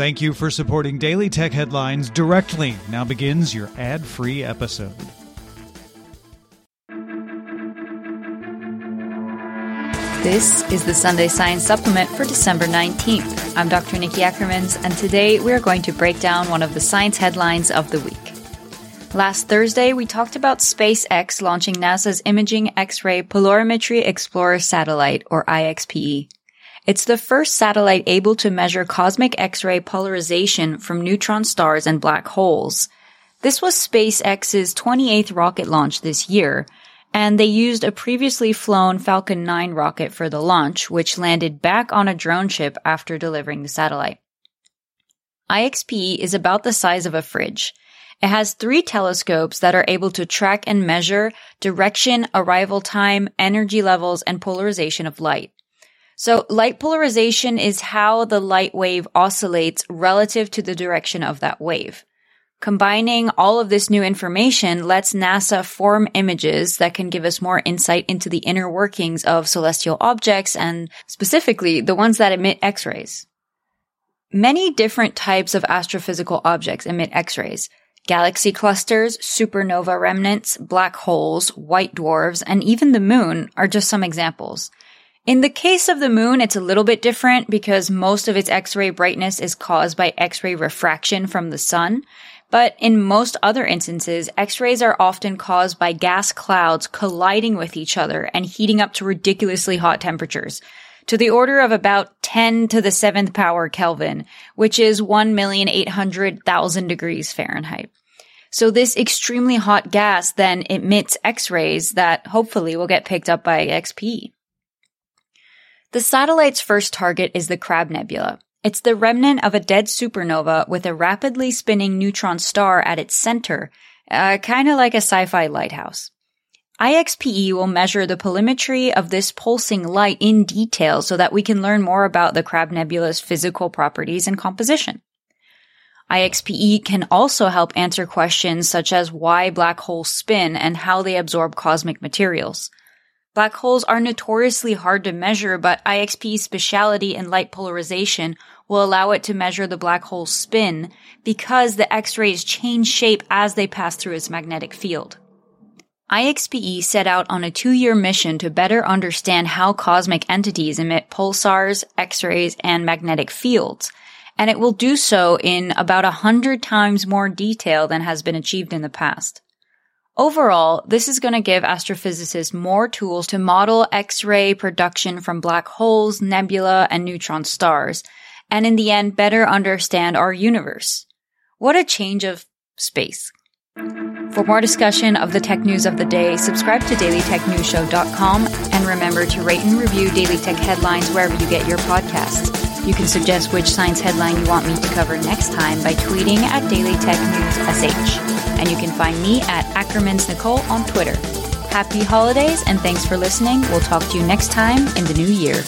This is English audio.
Thank you for supporting Daily Tech Headlines directly. Now begins your ad free episode. This is the Sunday Science Supplement for December 19th. I'm Dr. Nikki Ackermans, and today we are going to break down one of the science headlines of the week. Last Thursday, we talked about SpaceX launching NASA's Imaging X-ray Polarimetry Explorer satellite, or IXPE. It's the first satellite able to measure cosmic X-ray polarization from neutron stars and black holes. This was SpaceX's 28th rocket launch this year, and they used a previously flown Falcon 9 rocket for the launch, which landed back on a drone ship after delivering the satellite. IXPE is about the size of a fridge. It has three telescopes that are able to track and measure direction, arrival time, energy levels, and polarization of light. So light polarization is how the light wave oscillates relative to the direction of that wave. Combining all of this new information lets NASA form images that can give us more insight into the inner workings of celestial objects and specifically the ones that emit X-rays. Many different types of astrophysical objects emit X-rays. Galaxy clusters, supernova remnants, black holes, white dwarfs, and even the moon are just some examples. In the case of the moon, it's a little bit different because most of its X-ray brightness is caused by X-ray refraction from the sun. But in most other instances, X-rays are often caused by gas clouds colliding with each other and heating up to ridiculously hot temperatures to the order of about 10 to the 7th power Kelvin, which is 1,800,000 degrees Fahrenheit. So this extremely hot gas then emits X-rays that hopefully will get picked up by IXPE. The satellite's first target is the Crab Nebula. It's the remnant of a dead supernova with a rapidly spinning neutron star at its center, uh, kind of like a sci-fi lighthouse. IXPE will measure the polarimetry of this pulsing light in detail so that we can learn more about the Crab Nebula's physical properties and composition. IXPE can also help answer questions such as why black holes spin and how they absorb cosmic materials. Black holes are notoriously hard to measure, but IXPE's speciality in light polarization will allow it to measure the black hole's spin because the X-rays change shape as they pass through its magnetic field. IXPE set out on a two-year mission to better understand how cosmic entities emit pulsars, X-rays, and magnetic fields, and it will do so in about a hundred times more detail than has been achieved in the past. Overall, this is going to give astrophysicists more tools to model X-ray production from black holes, nebula, and neutron stars, and in the end, better understand our universe. What a change of space. For more discussion of the tech news of the day, subscribe to dailytechnewsshow.com and remember to rate and review Daily Tech headlines wherever you get your podcasts. You can suggest which science headline you want me to cover next time by tweeting at Daily Tech News SH and you can find me at Ackerman's Nicole on Twitter. Happy holidays and thanks for listening. We'll talk to you next time in the new year.